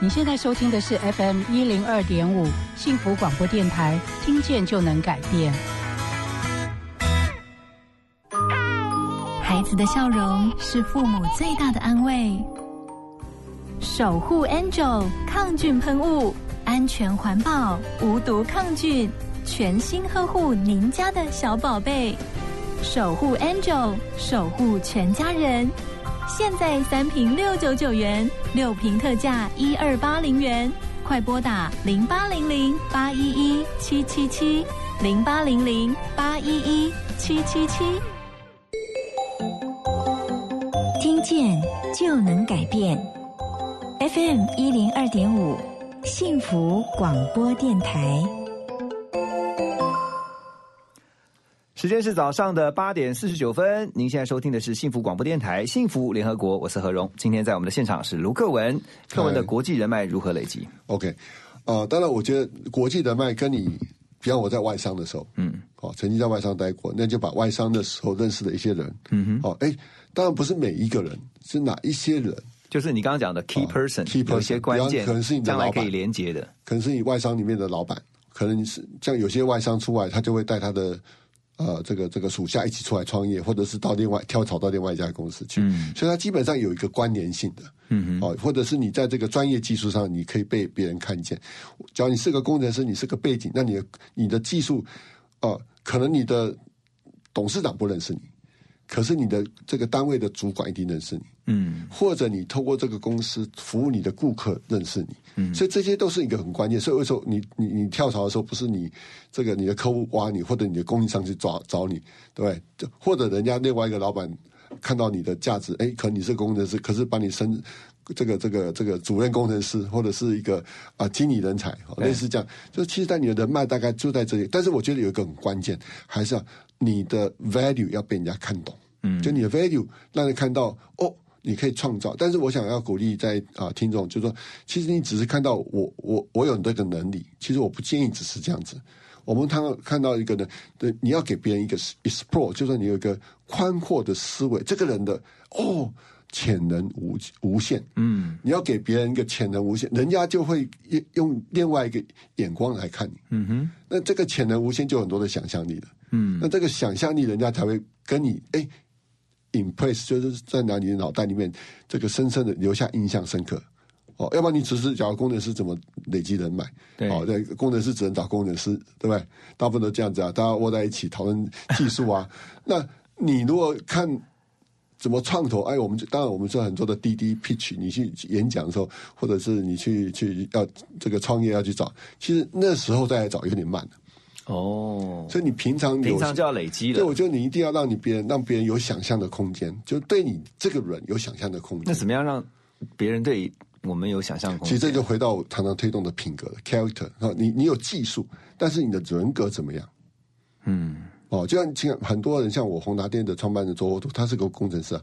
你现在收听的是 FM 一零二点五幸福广播电台，听见就能改变。孩子的笑容是父母最大的安慰。守护 Angel 抗菌喷雾，安全环保，无毒抗菌，全心呵护您家的小宝贝。守护 Angel，守护全家人。现在三瓶六九九元，六瓶特价一二八零元，快拨打零八零零八一一七七七零八零零八一一七七七。听见就能改变。FM 一零二点五，幸福广播电台。时间是早上的八点四十九分，您现在收听的是幸福广播电台《幸福联合国》，我是何荣。今天在我们的现场是卢克文，克文的国际人脉如何累积？OK，呃，当然，我觉得国际人脉跟你，比方我在外商的时候，嗯，哦，曾经在外商待过，那就把外商的时候认识的一些人，嗯哼，哦，哎，当然不是每一个人，是哪一些人，就是你刚刚讲的 key person，、key person 有些关键，可能是你的老板。将来可以连接的，可能是你外商里面的老板，可能是像有些外商出来，他就会带他的呃这个这个属下一起出来创业，或者是到另外跳槽到另外一家公司去，嗯所以它基本上有一个关联性的。嗯哦，或者是你在这个专业技术上，你可以被别人看见。只要你是个工程师，你是个背景，那你的你的技术，呃，可能你的董事长不认识你，可是你的这个单位的主管一定认识你。嗯或者你透过这个公司服务你的顾客认识你，嗯所以这些都是一个很关键。所以有时候你你你跳槽的时候，不是你这个你的客户挖你，或者你的供应商去抓找你，对不对？就或者人家另外一个老板看到你的价值，哎，可能你是工程师，可是把你升这个这个这个主任工程师，或者是一个啊、经理人才，哦类似这样。就其实，在你的人脉大概就在这里，但是我觉得有一个很关键，还是要你的 value 要被人家看懂。嗯就你的 value 让人看到哦，你可以创造。但是我想要鼓励在啊、听众，就是说，其实你只是看到我我我有这个能力，其实我不建议只是这样子。我们看到看到一个呢，对，你要给别人一个 explore，就是说你有一个宽阔的思维。这个人的哦，潜能无无限，嗯你要给别人一个潜能无限，人家就会用用另外一个眼光来看你。嗯哼，那这个潜能无限就有很多的想象力了。嗯那这个想象力，人家才会跟你哎，impress，就是在哪你的脑袋里面这个深深的留下印象深刻。哦，要不然你只是假如工程师怎么累积人脉？对哦，对，工程师只能找工程师，对不对？大部分都这样子啊，大家窝在一起讨论技术啊。那你如果看怎么创投，哎，我们就当然我们说很多的滴滴 pitch，你去演讲的时候，或者是你去去要这个创业要去找，其实那时候再来找有点慢了。哦，所以你平常有平常就要累积对，我觉得你一定要让你别人让别人有想象的空间，就对你这个人有想象的空间。那怎么样让别人对我们有想象空间？其实这就回到我常常推动的品格了，character 啊，你你有技术，但是你的人格怎么样？嗯，哦，就像像很多人，像我宏达店的创办人周欧图，他是个工程师啊，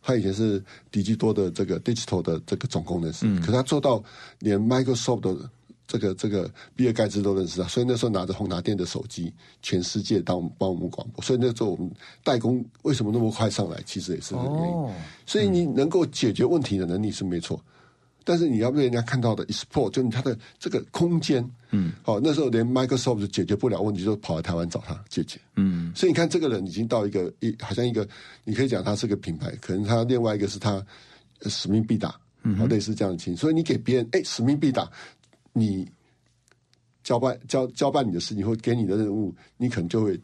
他以前是迪基多的这个 digital 的这个总工程师，可是他做到连 Microsoft 的这个这个比尔盖茨都认识他，所以那时候拿着宏达电的手机，全世界当帮我们广播，所以那时候我们代工为什么那么快上来，其实也是这个原因。哦，所以你能够解决问题的能力是没错，但是你要被人家看到的 export，就是他的这个空间，嗯，哦，那时候连 Microsoft 解决不了问题，就跑来台湾找他解决。嗯所以你看，这个人已经到一个一，好像一个，你可以讲他是个品牌，可能他另外一个是他呃使命必达，嗯好类似这样的情形。所以你给别人，哎，使命必达，你交办交交办你的事情，或给你的任务，你可能就会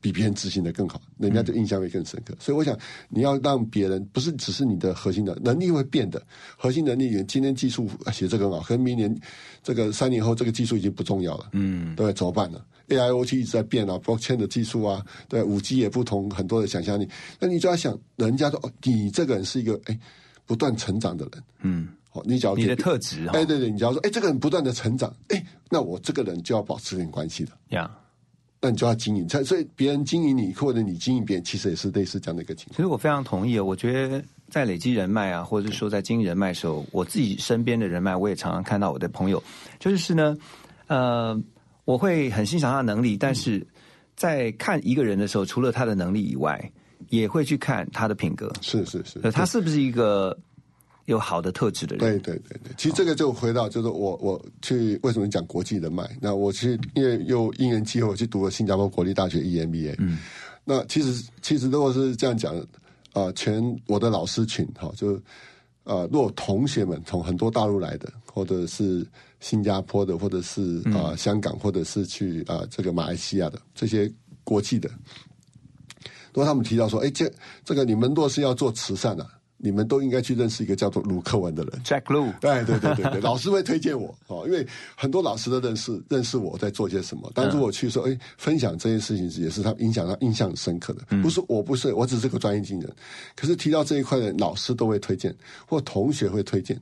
比别人执行的更好，人家就印象会更深刻。所以我想，你要让别人不是只是你的核心的能力会变的，核心能力，今天技术写这个很好，可能明年这个三年后这个技术已经不重要了，嗯，对，怎么办呢？AIoT 一直在变啊，blockchain 的技术啊，对，五 G 也不同，很多的想象力。那你就要想，人家说哦，你这个人是一个哎不断成长的人，嗯，哦，你只要你的特质哈哎，对对，你只要说哎，这个人不断的成长，哎，那我这个人就要保持点关系的。呀。那你就要经营，所以所以别人经营你，或者你经营别人，其实也是类似这样的一个情况。其实我非常同意哦，我觉得在累积人脉啊，或者是说在经营人脉的时候，我自己身边的人脉，我也常常看到我的朋友，就是呢，呃，我会很欣赏他的能力，但是在看一个人的时候，除了他的能力以外，也会去看他的品格，是是是，呃他是不是一个有好的特质的人？对对对对，其实这个就回到就是我我去为什么讲国际人脉？那我去因为又因缘机会，我去读了新加坡国立大学 EMBA。嗯，那其实其实如果是这样讲，啊、全我的老师群哈、就呃，如果同学们从很多大陆来的，或者是新加坡的，或者是啊、香港，或者是去啊、这个马来西亚的这些国际的，如果他们提到说，哎，这这个你们若是要做慈善啊，你们都应该去认识一个叫做卢克文的人。，Jack Lu，对对对对对，老师会推荐我哦，因为很多老师都认识认识我在做些什么。当初我去说，哎，分享这件事情也是他影响他印象深刻的。不是我不是我只是个专业经理人，可是提到这一块的老师都会推荐，或同学会推荐。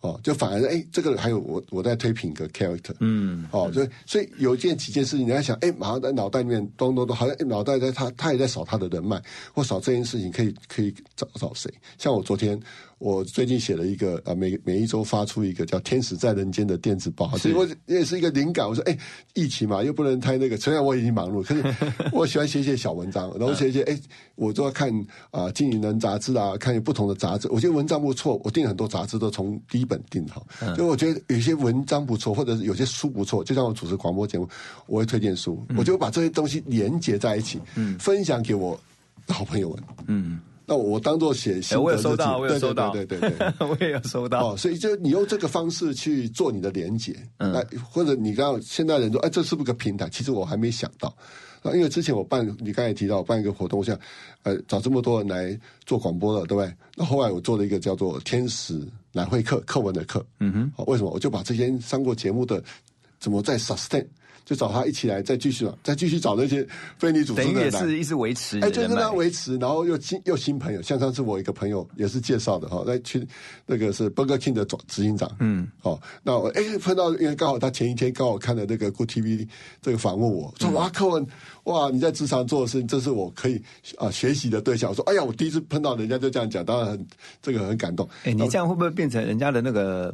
哦，就反而哎，这个还有我我在推品格 character，嗯，哦，所以所以有一件几件事情，你在想，哎，马上在脑袋里面咚咚咚，好像哎脑袋在他他也在扫他的人脉，或扫这件事情可以可以找找谁？像我昨天，我最近写了一个呃，每每一周发出一个叫《天使在人间》的电子报，所以我也是一个灵感。我说，哎，疫情嘛，又不能太那个，虽然我已经忙碌，可是 我喜欢写写小文章，然后写一些，哎，我都要看啊，《经理人》杂志啊，看有不同的杂志，我觉得文章不错，我订很多杂志都从第一本订好，所以我觉得有些文章不错，或者是有些书不错，就像我主持广播节目，我会推荐书，我就会把这些东西连接在一起，分享给我的好朋友们，嗯，那我当做写心哎我得日记，有收到，我有对收到，对对对对。我也有收到。哦，所以就你用这个方式去做你的连接，嗯那或者你刚刚现在人说，哎，这是不是个平台？其实我还没想到，那因为之前我办，你刚才提到我办一个活动，我想，呃，找这么多人来做广播了，对不对？那后来我做了一个叫做“天使来会课”课文的课，嗯哼，好，为什么？我就把这些上过节目的怎么在 sustain，就找他一起来再继续再继续找那些非你组织等于的人来。也是一直维持哎，就是让他维持，然后又新又新朋友，像上次我一个朋友也是介绍的哈，那去那个是 Burger King 的总执行长，嗯，哦，那我哎碰到，因为刚好他前一天刚好看了那个 Good TV 这个访问我，说哇，柯文，哇，你在职场做的事情，这是我可以啊学习的对象。我说，哎呀，我第一次碰到人家就这样讲，当然很这个很感动。哎，你这样会不会变成人家的那个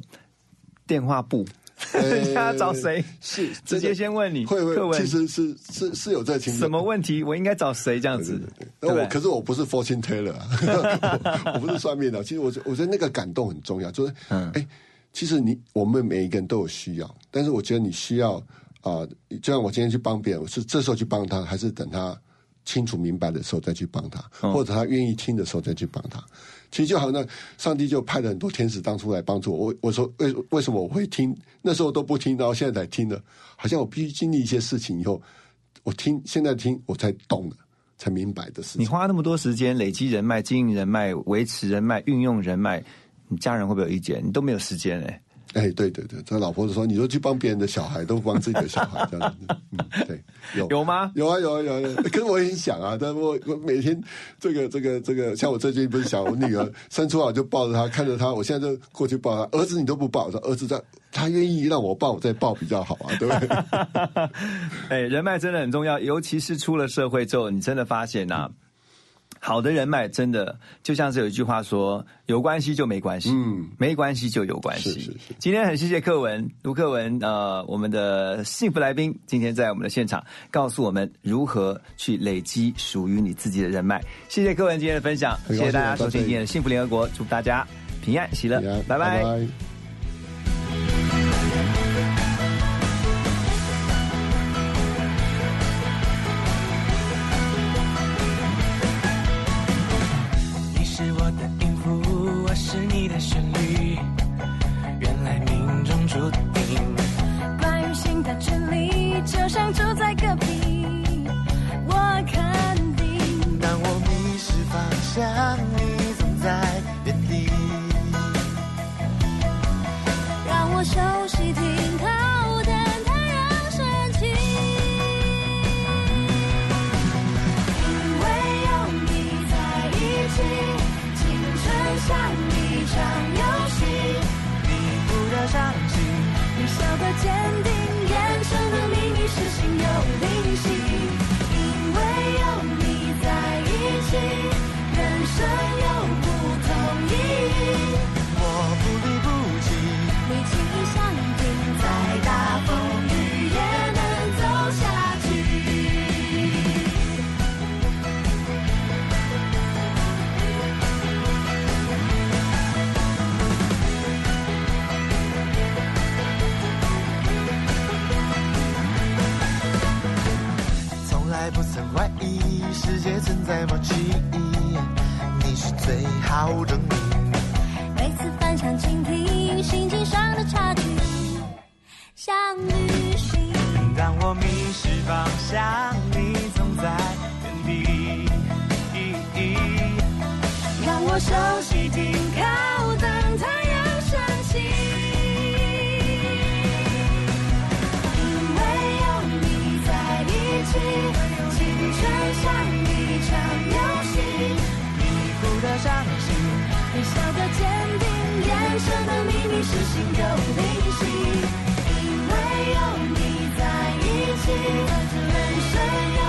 电话簿？人家找谁？是直接先问你，会会其实是是是有在听。什么问题？我应该找谁这样子？那我可是我不是 fortune teller，啊 我不是算命的。其实我觉我觉得那个感动很重要，就是嗯哎，其实你我们每一个人都有需要，但是我觉得你需要啊、就像我今天去帮别人，我是这时候去帮他，还是等他清楚明白的时候再去帮他，嗯或者他愿意听的时候再去帮他。其实就好像上帝就派了很多天使当初来帮助我。我我说为为什么我会听？那时候都不听，然后现在才听的，好像我必须经历一些事情以后，我听现在听我才懂了，才明白的事情。你花那么多时间累积人脉、经营人脉、维持人脉、运用人脉，你家人会不会有意见？你都没有时间哎、哎，对对对，这老婆子说，你都去帮别人的小孩，都不帮自己的小孩，这样子。嗯，对，有有吗？有啊有啊有啊，有啊可是我也很想啊，但我我每天这个这个这个，像我最近不是想我女儿 生出来就抱着她，看着她，我现在就过去抱她。儿子你都不抱，我说儿子在，他愿意让我抱，我再抱比较好啊，对不对？哎，人脉真的很重要，尤其是出了社会之后，你真的发现呐、好的人脉真的就像是有一句话说：“有关系就没关系，嗯，没关系就有关系。”是是是今天很谢谢课文卢课文，呃，我们的幸福来宾今天在我们的现场，告诉我们如何去累积属于你自己的人脉。谢谢课文今天的分享，谢谢大家收听今天的幸福联合国，祝大家平安喜乐，拜拜的坚定，曾怀疑世界存在默契，你是最好证明。每次分享倾听心境上的差距，像旅行。当我迷失方向，你总在原地。让我熟悉停靠，等太阳升起。就像一场游戏。你哭的伤心，你笑的坚定，眼神的秘密是心有灵犀。因为有你在一起，人生有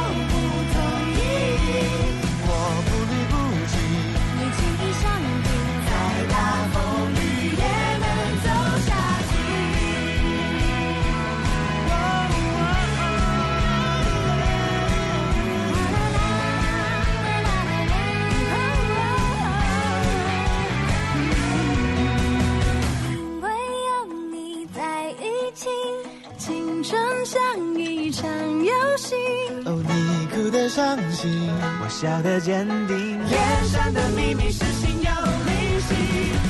伤心，我笑得坚定。脸上的秘密是心有灵犀。